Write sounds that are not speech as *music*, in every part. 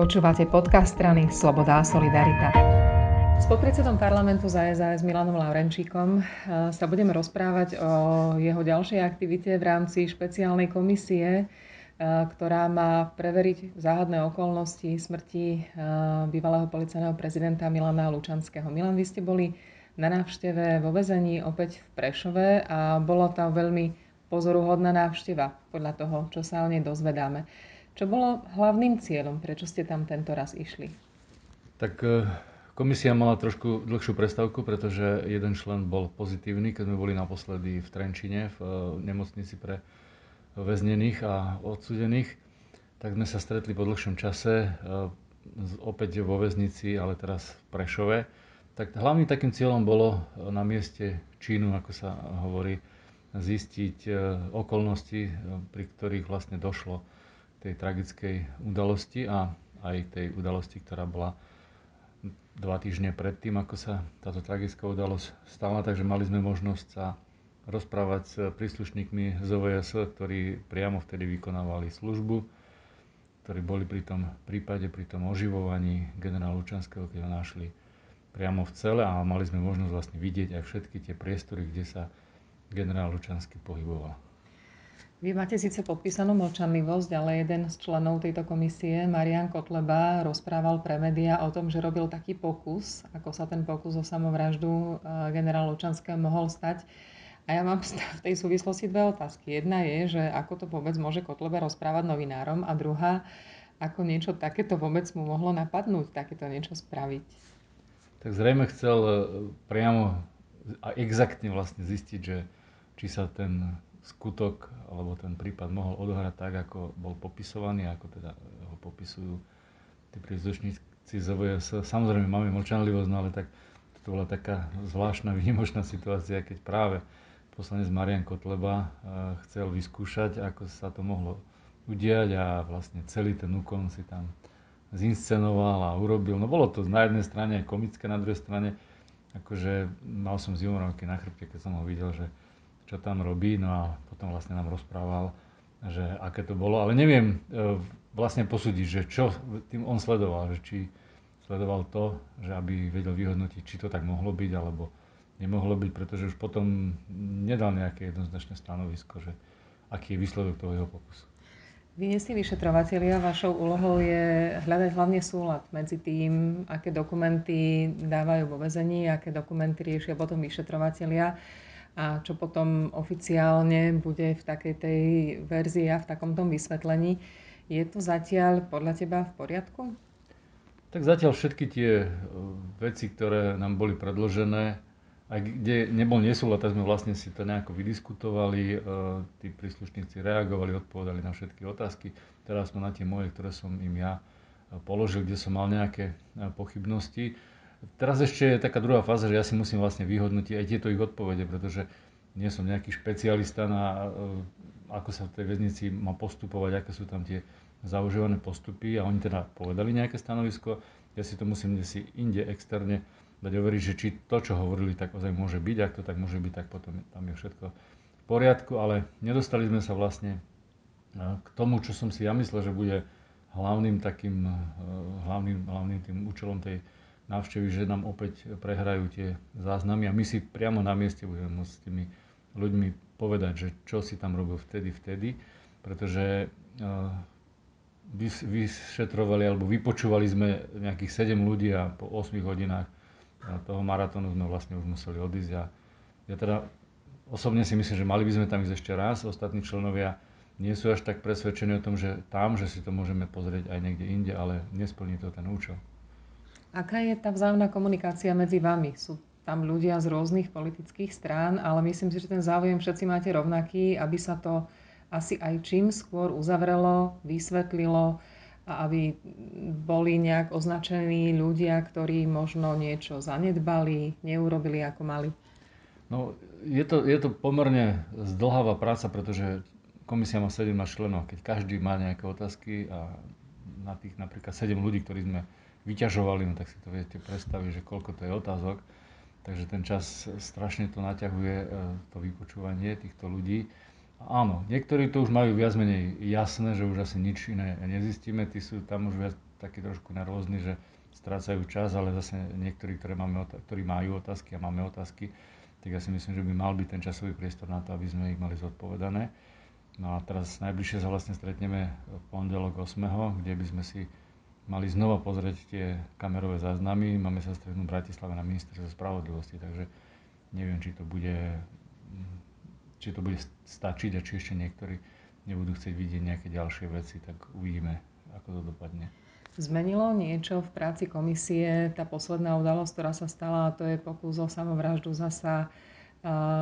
Počúvate podcast strany Sloboda a Solidarita. S podpredsedom parlamentu za SAS Milanom Laurenčíkom eh, sa budeme rozprávať o jeho ďalšej aktivite v rámci špeciálnej komisie, eh, ktorá má preveriť záhadné okolnosti smrti eh, bývalého policajného prezidenta Milana Lučanského. Milan, vy ste boli na návšteve vo vezení opäť v Prešove a bolo to veľmi pozoruhodná návšteva podľa toho, čo sa o nej dozvedáme. Čo bolo hlavným cieľom? Prečo ste tam tento raz išli? Tak e, komisia mala trošku dlhšiu prestávku, pretože jeden člen bol pozitívny, keď sme boli naposledy v Trenčine, v e, nemocnici pre väznených a odsudených. Tak sme sa stretli po dlhšom čase, e, opäť vo väznici, ale teraz v Prešove. Tak hlavným takým cieľom bolo na mieste čínu, ako sa hovorí, zistiť okolnosti, pri ktorých vlastne došlo tej tragickej udalosti a aj tej udalosti, ktorá bola dva týždne predtým, ako sa táto tragická udalosť stala, takže mali sme možnosť sa rozprávať s príslušníkmi z OVS, ktorí priamo vtedy vykonávali službu, ktorí boli pri tom prípade, pri tom oživovaní generála Lučanského, keď ho našli priamo v cele a mali sme možnosť vlastne vidieť aj všetky tie priestory, kde sa generál Lučanský pohyboval. Vy máte síce podpísanú mlčanlivosť, ale jeden z členov tejto komisie, Marian Kotleba, rozprával pre médiá o tom, že robil taký pokus, ako sa ten pokus o samovraždu eh, generála Lučanského mohol stať. A ja mám v tej súvislosti dve otázky. Jedna je, že ako to vôbec môže Kotleba rozprávať novinárom a druhá, ako niečo takéto vôbec mu mohlo napadnúť, takéto niečo spraviť. Tak zrejme chcel eh, priamo a exaktne vlastne zistiť, že či sa ten skutok alebo ten prípad mohol odohrať tak, ako bol popisovaný, ako teda ho popisujú tí príslušníci z OVS. Samozrejme máme mlčanlivosť, no ale tak to bola taká zvláštna, *laughs* výnimočná situácia, keď práve poslanec Marian Kotleba eh, chcel vyskúšať, ako sa to mohlo udiať a vlastne celý ten úkon si tam zinscenoval a urobil. No bolo to na jednej strane komické, na druhej strane akože mal som zimomravky na chrbte, keď som ho videl, že čo tam robí, no a potom vlastne nám rozprával, že aké to bolo, ale neviem e, vlastne posúdiť, že čo tým on sledoval, že či sledoval to, že aby vedel vyhodnotiť, či to tak mohlo byť, alebo nemohlo byť, pretože už potom nedal nejaké jednoznačné stanovisko, že aký je výsledok toho jeho pokusu. Vy nie si vyšetrovateľia, vašou úlohou je hľadať hlavne súlad medzi tým, aké dokumenty dávajú vo vezení, aké dokumenty riešia potom vyšetrovateľia a čo potom oficiálne bude v takej tej verzii a v takom tom vysvetlení. Je to zatiaľ podľa teba v poriadku? Tak zatiaľ všetky tie e, veci, ktoré nám boli predložené, aj kde nebol nesúlad, tak sme vlastne si to nejako vydiskutovali, e, tí príslušníci reagovali, odpovedali na všetky otázky. Teraz sme na tie moje, ktoré som im ja e, položil, kde som mal nejaké pochybnosti. Teraz ešte je taká druhá fáza, že ja si musím vlastne vyhodnotiť aj tieto ich odpovede, pretože nie som nejaký špecialista na e, ako sa v tej väznici má postupovať, aké sú tam tie zaužívané postupy a oni teda povedali nejaké stanovisko. Ja si to musím si inde externe dať overiť, že či to, čo hovorili, tak ozaj môže byť. Ak to tak môže byť, tak potom tam je všetko v poriadku, ale nedostali sme sa vlastne e, k tomu, čo som si ja myslel, že bude hlavným takým, e, hlavným, hlavným tým účelom tej návštevy, že nám opäť prehrajú tie záznamy a my si priamo na mieste budeme môcť s tými ľuďmi povedať, že čo si tam robil vtedy, vtedy, pretože uh, vyšetrovali alebo vypočúvali sme nejakých 7 ľudí a po 8 hodinách toho maratónu sme vlastne už museli odísť a ja teda osobne si myslím, že mali by sme tam ísť ešte raz, ostatní členovia nie sú až tak presvedčení o tom, že tam, že si to môžeme pozrieť aj niekde inde, ale nesplní to ten účel. Aká je tá vzájomná komunikácia medzi vami? Sú tam ľudia z rôznych politických strán, ale myslím si, že ten záujem všetci máte rovnaký, aby sa to asi aj čím skôr uzavrelo, vysvetlilo a aby boli nejak označení ľudia, ktorí možno niečo zanedbali, neurobili ako mali. No, je to, je to pomerne zdlhavá práca, pretože komisia má 17 členov. Keď každý má nejaké otázky a na tých napríklad 7 ľudí, ktorí sme vyťažovali, no tak si to viete predstaviť, že koľko to je otázok. Takže ten čas strašne to naťahuje, e, to vypočúvanie týchto ľudí. Áno, niektorí to už majú viac menej jasné, že už asi nič iné nezistíme, tí sú tam už viac takí trošku nervózni, že strácajú čas, ale zase niektorí, ktoré máme, ktorí majú otázky a máme otázky, tak ja si myslím, že by mal byť ten časový priestor na to, aby sme ich mali zodpovedané. No a teraz najbližšie sa vlastne stretneme v pondelok 8., kde by sme si mali znova pozrieť tie kamerové záznamy. Máme sa stretnúť v Bratislave na ministerstve spravodlivosti, takže neviem, či to bude, či to bude stačiť a či ešte niektorí nebudú chcieť vidieť nejaké ďalšie veci, tak uvidíme, ako to dopadne. Zmenilo niečo v práci komisie tá posledná udalosť, ktorá sa stala, to je pokus o samovraždu zasa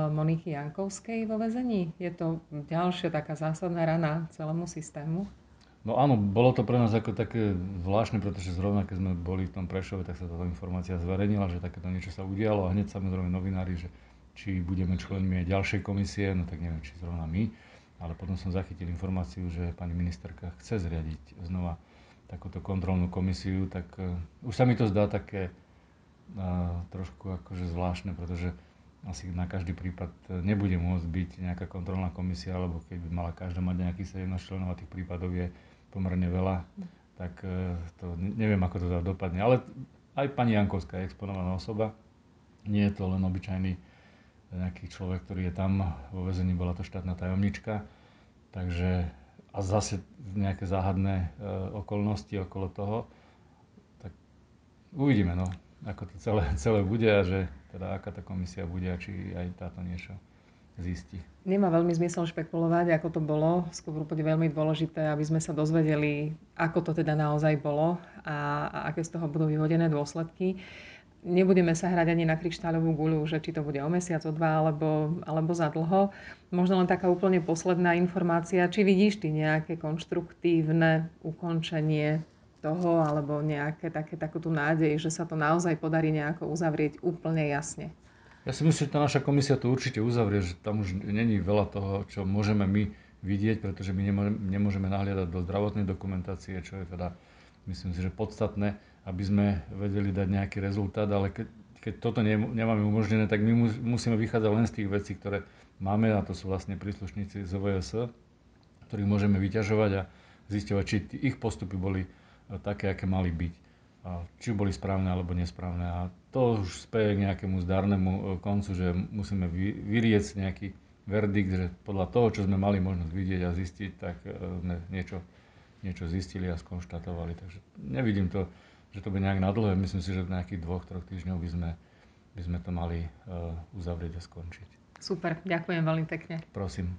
Moniky Jankovskej vo vezení? Je to ďalšia taká zásadná rana celému systému? No áno, bolo to pre nás ako také zvláštne, pretože zrovna keď sme boli v tom Prešove, tak sa táto informácia zverejnila, že takéto niečo sa udialo. A hneď samozrejme novinári, že či budeme členmi aj ďalšej komisie, no tak neviem, či zrovna my, ale potom som zachytil informáciu, že pani ministerka chce zriadiť znova takúto kontrolnú komisiu, tak uh, už sa mi to zdá také uh, trošku akože zvláštne, pretože asi na každý prípad e, nebude môcť byť nejaká kontrolná komisia, alebo keď by mala každá mať nejaký 17 členov a tých prípadov je pomerne veľa, tak e, to neviem, ako to teda dopadne. Ale aj pani Jankovská je exponovaná osoba, nie je to len obyčajný e, nejaký človek, ktorý je tam vo väzení, bola to štátna tajomnička, takže a zase nejaké záhadné okolnosti okolo toho, tak uvidíme, no, ako to celé, *laughs* celé bude a že teda aká tá komisia bude a či aj táto niečo zistí. Nemá veľmi zmysel špekulovať, ako to bolo. Skôr bude veľmi dôležité, aby sme sa dozvedeli, ako to teda naozaj bolo a, a aké z toho budú vyhodené dôsledky. Nebudeme sa hrať ani na kryštáľovú guľu, že či to bude o mesiac, o dva alebo, alebo za dlho. Možno len taká úplne posledná informácia. Či vidíš ty nejaké konštruktívne ukončenie toho, alebo nejaké také, takú tú nádej, že sa to naozaj podarí nejako uzavrieť úplne jasne? Ja si myslím, že tá naša komisia to určite uzavrie, že tam už není veľa toho, čo môžeme my vidieť, pretože my nemôžeme nahliadať do zdravotnej dokumentácie, čo je teda, myslím si, že podstatné, aby sme vedeli dať nejaký rezultát, ale keď, keď toto nemáme umožnené, tak my musíme vychádzať len z tých vecí, ktoré máme, a to sú vlastne príslušníci z OVS, ktorých môžeme vyťažovať a zisťovať, či ich postupy boli také, aké mali byť. Či boli správne alebo nesprávne. A to už speje k nejakému zdarnému e, koncu, že musíme vyriecť nejaký verdikt, že podľa toho, čo sme mali možnosť vidieť a zistiť, tak e, sme niečo, niečo zistili a skonštatovali. Takže nevidím to, že to bude nejak nadlhé. Myslím si, že v nejakých dvoch, troch týždňov by sme, by sme to mali uh, uzavrieť a skončiť. Super, ďakujem veľmi pekne. Prosím.